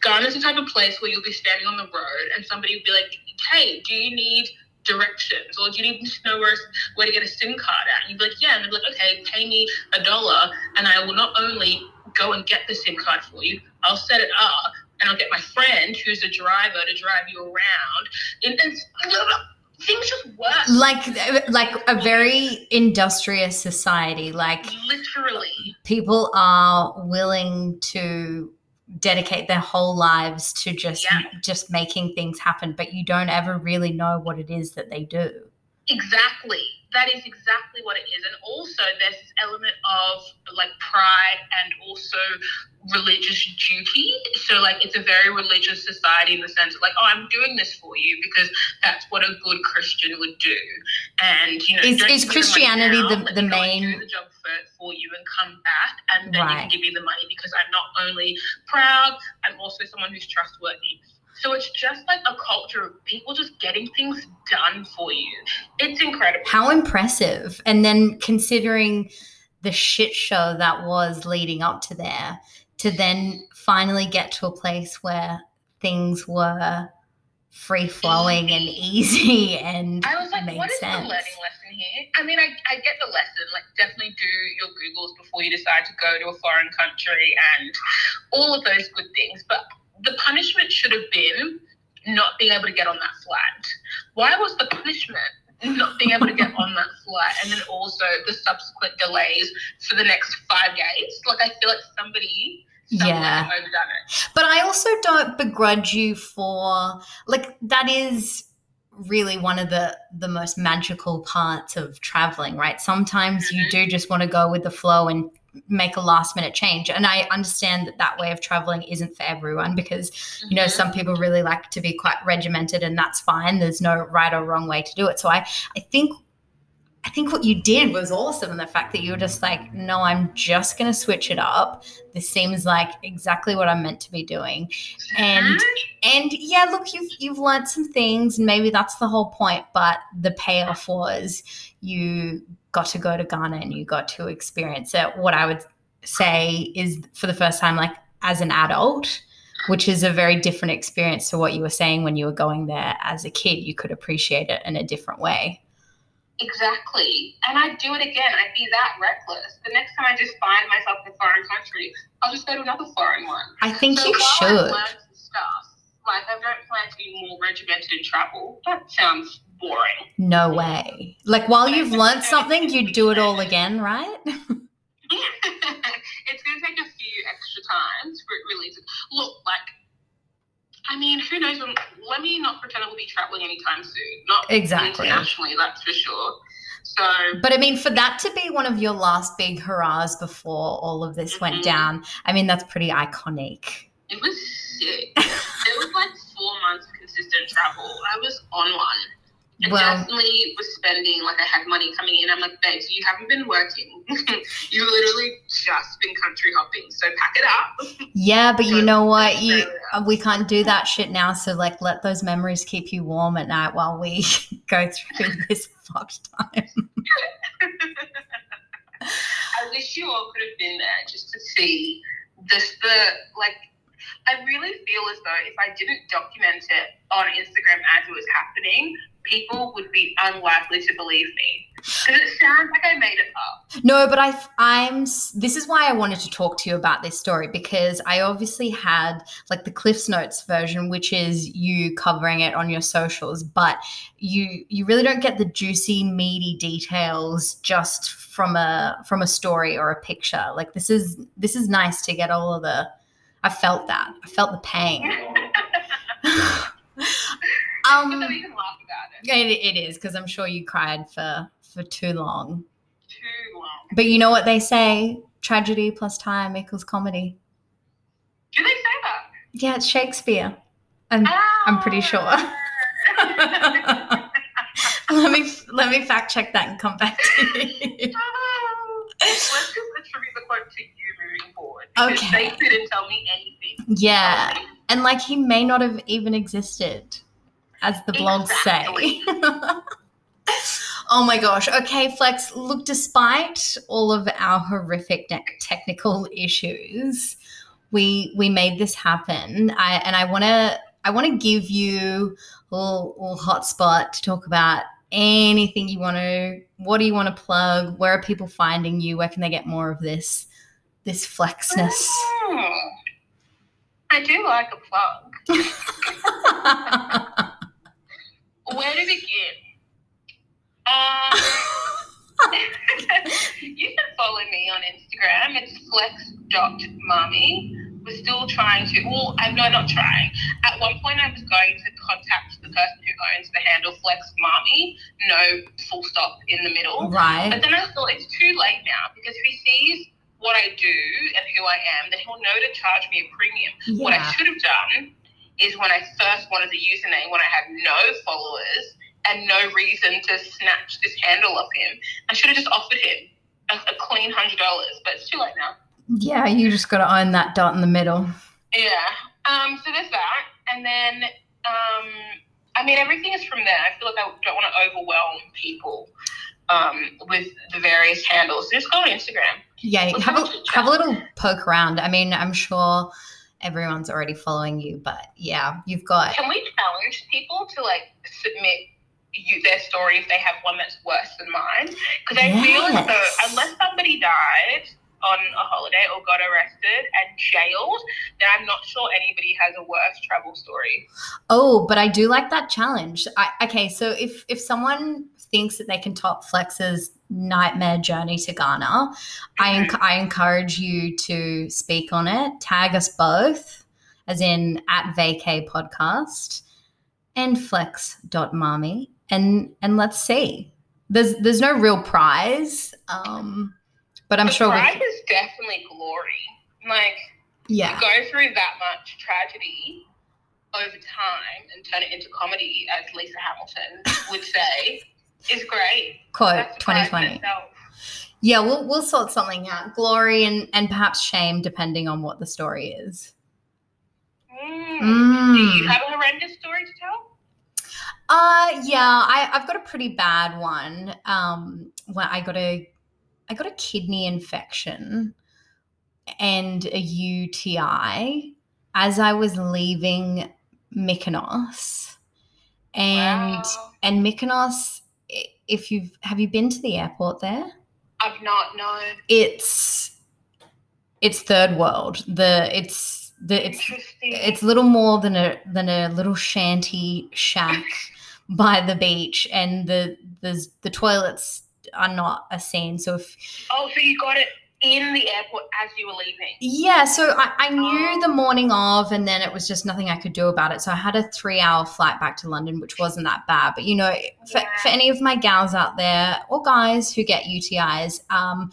Ghana's the type of place where you'll be standing on the road and somebody will be like, "Hey, do you need?" Directions or do you need to know where, where to get a SIM card at? You'd be like, yeah. And they'd be like, okay, pay me a dollar and I will not only go and get the SIM card for you, I'll set it up and I'll get my friend who's a driver to drive you around. And, and things just work.
Like like a very industrious society. Like
Literally.
people are willing to dedicate their whole lives to just
Yeah.
just making things happen, but you don't ever really know what it is that they do.
Exactly. That is exactly what it is. And also, there's this element of like pride and also religious duty. So, like, it's a very religious society in the sense of like, oh, I'm doing this for you because that's what a good Christian would do. And, you know,
Is- is
give me money
Christianity
now,
the- the
me go and
main-
do the job for, for you and come back, and then you can give me the money because I'm not only proud, I'm also someone who's trustworthy. So it's just like a culture of people just getting things done for you. It's incredible.
How impressive. And then considering the shit show that was leading up to there, to then finally get to a place where things were free flowing and easy and
I was like,
made
what is
sense.
the learning lesson here? I mean, I, I get the lesson. Like, definitely do your Googles before you decide to go to a foreign country and all of those good things. But the punishment should have been not being able to get on that flight. Why was the punishment not being able to get on that flight and then also the subsequent delays for the next five days? Like, I feel like somebody.
Yeah.
overdone it.
But I also don't begrudge you for like that is really one of the the most magical parts of traveling, right? Sometimes you
Mhm.
do just want to go with the flow and make a last minute change. And I understand that that way of traveling isn't for everyone because you know some mm-hmm. people really like to be quite regimented and that's fine. There's no right or wrong way to do it. So I I think I think what you did was awesome. And the fact that you were just like, no, I'm just going to switch it up. This seems like exactly what I'm meant to be doing. And and yeah, look, you've you've learned some things, and maybe that's the whole point. But the payoff was you got to go to Ghana and you got to experience it. What I would say is for the first time, like as an adult, which is a very different experience to what you were saying when you were going there as a kid. You could appreciate it in a different way.
Exactly. And I'd do it again. I'd be that reckless. The next time I just find myself in a foreign country, I'll just go to another foreign one.
I think
So
you should.
I've learned some stuff, like I don't plan to be more regimented in travel. That sounds boring.
No way. Like while you've learned something, you'd do it all again, right? [LAUGHS] [LAUGHS]
it's going to take a few extra times for it really to look like. I mean, who knows? When, let me not pretend we'll be traveling anytime soon. Not
Exactly.
internationally, that's for sure. So
But I mean, for that to be one of your last big hurrahs before all of this went
Mhm.
down, I mean, that's pretty iconic.
it was sick. it was like four months of consistent travel. I was on one. And
Well-
definitely was spending like I had money coming in. I'm like, babes, you haven't been working. [LAUGHS] you literally just been country hopping. So pack it up.
Yeah, but you know what? You we can't do that shit now. So like, let those memories keep you warm at night while we [LAUGHS] go through [LAUGHS] this fucked time.
I wish you all could have been there just to see this the like I really feel as though if I didn't document it on Instagram as it was happening, people would be unlikely to believe me. Because it sounds like I made it up.
No, but I, I'm. This is why I wanted to talk to you about this story because I obviously had like the Cliff's Notes version, which is you covering it on your socials, but you you really don't get the juicy, meaty details just from a from a story or a picture. Like this is this is nice to get all of the. I felt that. I felt the pain. [LAUGHS] [LAUGHS] um,
so we can laugh about it.
it, is because I'm sure you cried for for too long.
Too long.
But you know what they say? Tragedy plus time equals comedy.
Do they say that?
Yeah, it's Shakespeare. And I'm pretty sure.
Ah. [LAUGHS]
let me let me fact check that and come back to you. [LAUGHS]
Let's just attribute the quote to you moving forward. Because
Okay.
they didn't tell me anything.
Yeah. And like he may not have even existed, as the blogs
Exactly.
say. [LAUGHS] oh my gosh. Okay, Flex, look, despite all of our horrific technical issues, we we made this happen. I and I wanna I wanna give you a little, little hotspot to talk about anything you want to what do you want to plug where are people finding you where can they get more of this this flexness
Hmm. I do like a plug. [LAUGHS] Where to begin? Um, [LAUGHS] you can follow me on Instagram. It's flex.mami. We're still trying to, well, I'm no, not trying. At one point, I was going to contact the person who owns the handle Flex Mami, no full stop in the middle.
right
But then I thought it's too late now because if he sees what I do and who I am, then he'll know to charge me a premium. What I should have done is when I first wanted the username, when I had no followers and no reason to snatch this handle off him, I should have just offered him a, a clean hundred dollars. But it's too late now.
yeah you just got to own that dot in the middle
Yeah. Um. So there's that, and then um. I mean, everything is from there. I feel like I don't want to overwhelm people um, with the various handles. So just go on Instagram.
yeah
Let's
have a have a little poke around i mean i'm sure everyone's already following you but yeah you've got
Can we challenge people to like submit you, their story if they have one that's worse than mine? Because I feel as though unless somebody died on a holiday or got arrested and jailed, then I'm not sure anybody has a worse travel story.
Oh, but I do like that challenge. I, okay, so if if someone thinks that they can top Flex's nightmare journey to Ghana, I enc- I encourage you to speak on it. Tag us both, as in at Vacay Podcast and flex.mami, and and let's see. There's there's no real prize, um, but I'm
the
sure.
prize
We,
is definitely glory. Like
yeah,
go through that much tragedy over time and turn it into comedy, as Lisa Hamilton would say, [LAUGHS] is great.
quote
That's the prize in
2020. Yeah, we'll we'll sort something out. Glory and and perhaps shame, depending on what the story is.
Mm. Do you
Mm.
have a horrendous story to tell?
Uh, yeah, I I've got a pretty bad one. Um, when I got a I got a kidney infection and a UTI as I was leaving Mykonos, and
Wow.
and Mykonos, if you've have you been to the airport there?
I've not known.
It's it's third world. The it's the it's
Interesting.
it's little more than a than a little shanty shack [LAUGHS] by the beach, and the the the toilets are not a scene. So if
oh, so you got it in the airport as you were leaving.
yeah, so I, I knew
Oh.
the morning of, and then it was just nothing I could do about it. So I had a three hour flight back to London, which wasn't that bad. But you know, for,
Yeah.
for any of my gals out there or guys who get UTIs, um,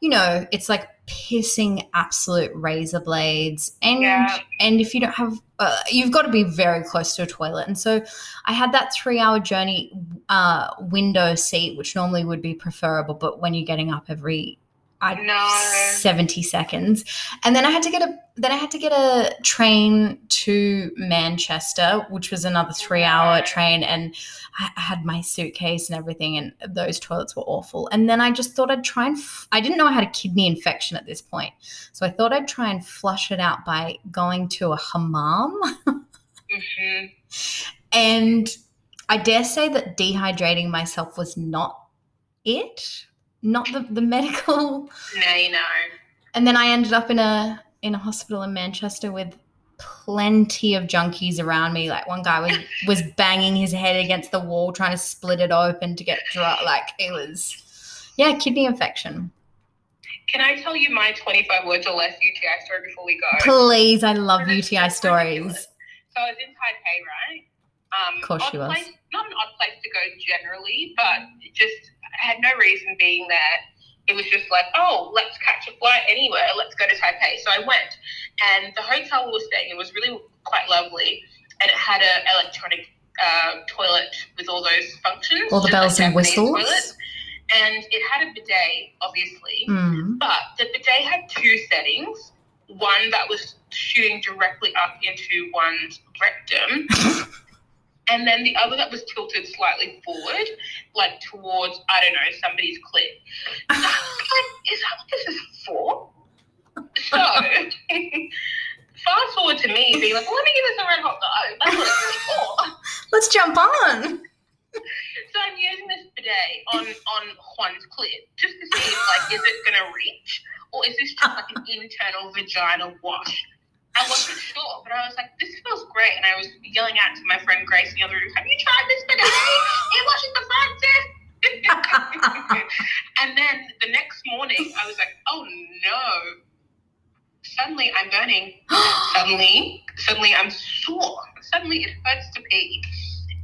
you know, it's like pissing absolute razor blades, and
Yeah.
and if you don't have, uh, you've got to be very close to a toilet. And so I had that three hour journey uh, window seat, which normally would be preferable, but when you're getting up every I,
No.
70 seconds. And then i had to get a then i had to get a train to manchester which was another three hour train and I I had my suitcase and everything and those toilets were awful. And then i just thought i'd try and f- i didn't know i had a kidney infection at this point. So i thought i'd try and flush it out by going to a hammam.
Hmm
and i dare say that dehydrating myself was not it not the, the medical
Now you know.
and then I ended up in a in a hospital in Manchester with plenty of junkies around me. Like one guy was [LAUGHS] was banging his head against the wall trying to split it open to get dry. Like it was, yeah, kidney infection.
Can I tell you my 25 words or less UTI story before we go?
Please, I love UTI stories.
So I was in Taipei, right? Um,
Of course she was.
Place, not an odd place to go generally, but it just I had no reason being there. It was just like, oh, let's catch a flight anywhere. Let's go to Taipei. So I went, and the hotel we were staying in was really quite lovely, and it had an electronic uh, toilet with all those functions,
All the
just like
bells and whistles.
toilets. And it had a bidet, obviously.
Mm.
But the bidet had two settings. One that was shooting directly up into one's rectum, [LAUGHS] and then the other that was tilted slightly forward, like towards, I don't know, somebody's clit. So like, is that what this is for? So, [LAUGHS] fast forward to me being like, well, let me give this a red hot go. That's what it's really for. [LAUGHS]
Let's jump on.
So I'm using this bidet on on one's clit just to see if like is it gonna reach or is this just like an internal vagina wash? I wasn't sure, but I was like, this feels great, and I was yelling out to my friend Grace in the other room, "Have you tried this bidet? It washes the front too." [LAUGHS] and then the next morning, I was like, "Oh no!" Suddenly, I'm burning. [GASPS] Suddenly, suddenly, I'm sore. Suddenly, it hurts to pee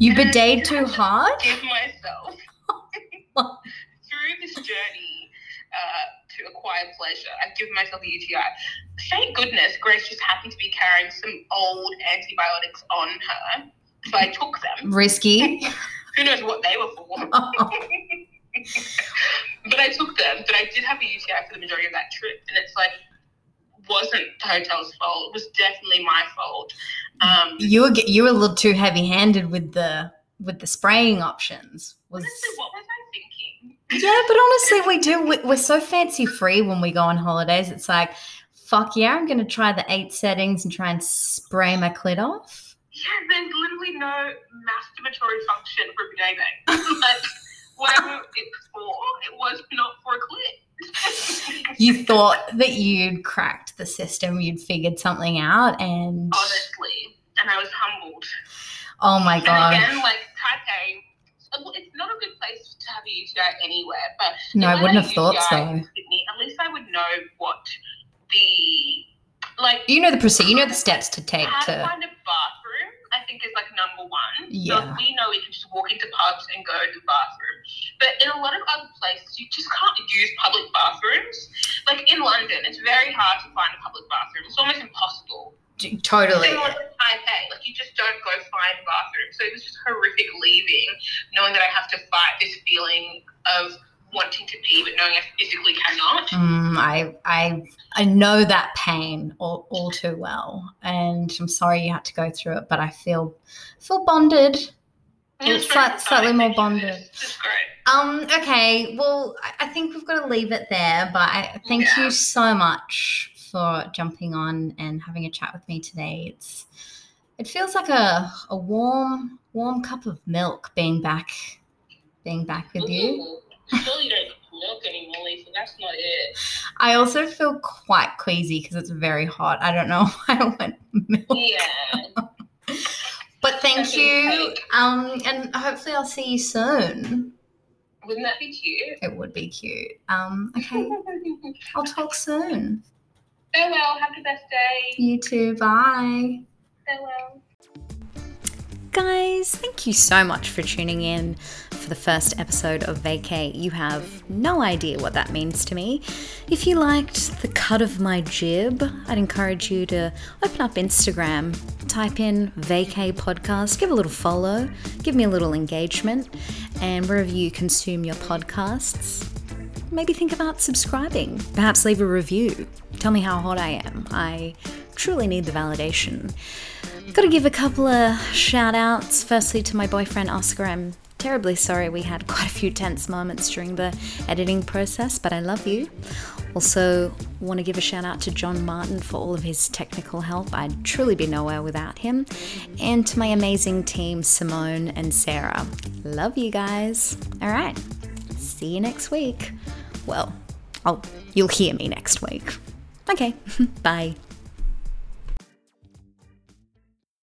you bidet too hard?
give myself [LAUGHS] through this journey uh, to acquire pleasure. I've given myself a UTI. Thank goodness Grace just happened to be carrying some old antibiotics on her. So I took them.
Risky. [LAUGHS]
Who knows what they were for? [LAUGHS] [LAUGHS] but I took them. But I did have a UTI for the majority of that trip. And it's like, wasn't the hotel's fault. It was definitely my fault. Um,
you were you were a little too heavy handed with the with the spraying options. Was
honestly, what was I?
Yeah, but honestly, we do. we- We're so fancy free when we go on holidays. It's like, fuck yeah, I'm going to try the eight settings and try and spray my clit off.
Yeah, there's literally no masturbatory function for a bidet [LAUGHS] like, whatever it's for, it was not for a clit. [LAUGHS]
You thought that you'd cracked the system, you'd figured something out, and
Honestly. And I was humbled.
oh my
And
god,
again, like Taipei, well, it's not a good place to have a UTI anywhere, but
no, I wouldn't have thought so.
Sydney, at least I would know what the, like,
You know the procedure, you know the steps to take
how to
to.
find a bathroom, I think, is like number one.
Yeah.
So we know we can just walk into pubs and go to the bathroom. But in a lot of other places, you just can't use public bathrooms. Like in London, it's very hard to find a public bathroom. It's almost impossible.
Totally.
To Taipei, like you just don't go find bathrooms. So it was just horrific leaving, knowing that I have to fight this feeling of wanting to pee, but knowing I physically cannot.
Mm, I I I know that pain all, all too well, and I'm sorry you had to go through it, but I feel feel bonded.
It's
It's slight- slightly more bonded.
It's great.
Um. Okay. Well, I- I think we've got to leave it there. But I thank
Yeah.
you so much for jumping on and having a chat with me today. It's it feels like a a warm warm cup of milk being back being back with you.
Ooh, Surely you don't milk anymore, Lisa. That's not it.
I also feel quite queasy because it's very hot. I don't know [LAUGHS] why I went milk.
Yeah. [LAUGHS]
But thank
That's
you. Um, and hopefully I'll see you soon.
Wouldn't that be cute?
It would be cute. Um, okay, [LAUGHS] I'll talk soon.
Farewell. Have the best day.
You too. Bye.
Farewell.
Guys, thank you so much for tuning in for the first episode of Vacay. You have no idea what that means to me. If you liked the cut of my jib, I'd encourage you to open up Instagram, type in Vacay Podcast, give a little follow, give me a little engagement, and wherever you consume your podcasts, maybe think about subscribing. Perhaps leave a review. Tell me how hot I am. I truly need the validation. Gotta give a couple of shout outs. Firstly, to my boyfriend Oscar. I'm terribly sorry we had quite a few tense moments during the editing process, but I love you. Also, want to give a shout out to John Martin for all of his technical help. I'd truly be nowhere without him. And to my amazing team, Simone and Sarah. Love you guys. All right. See you next week. Well, oh, you'll hear me next week. Okay, [LAUGHS] bye.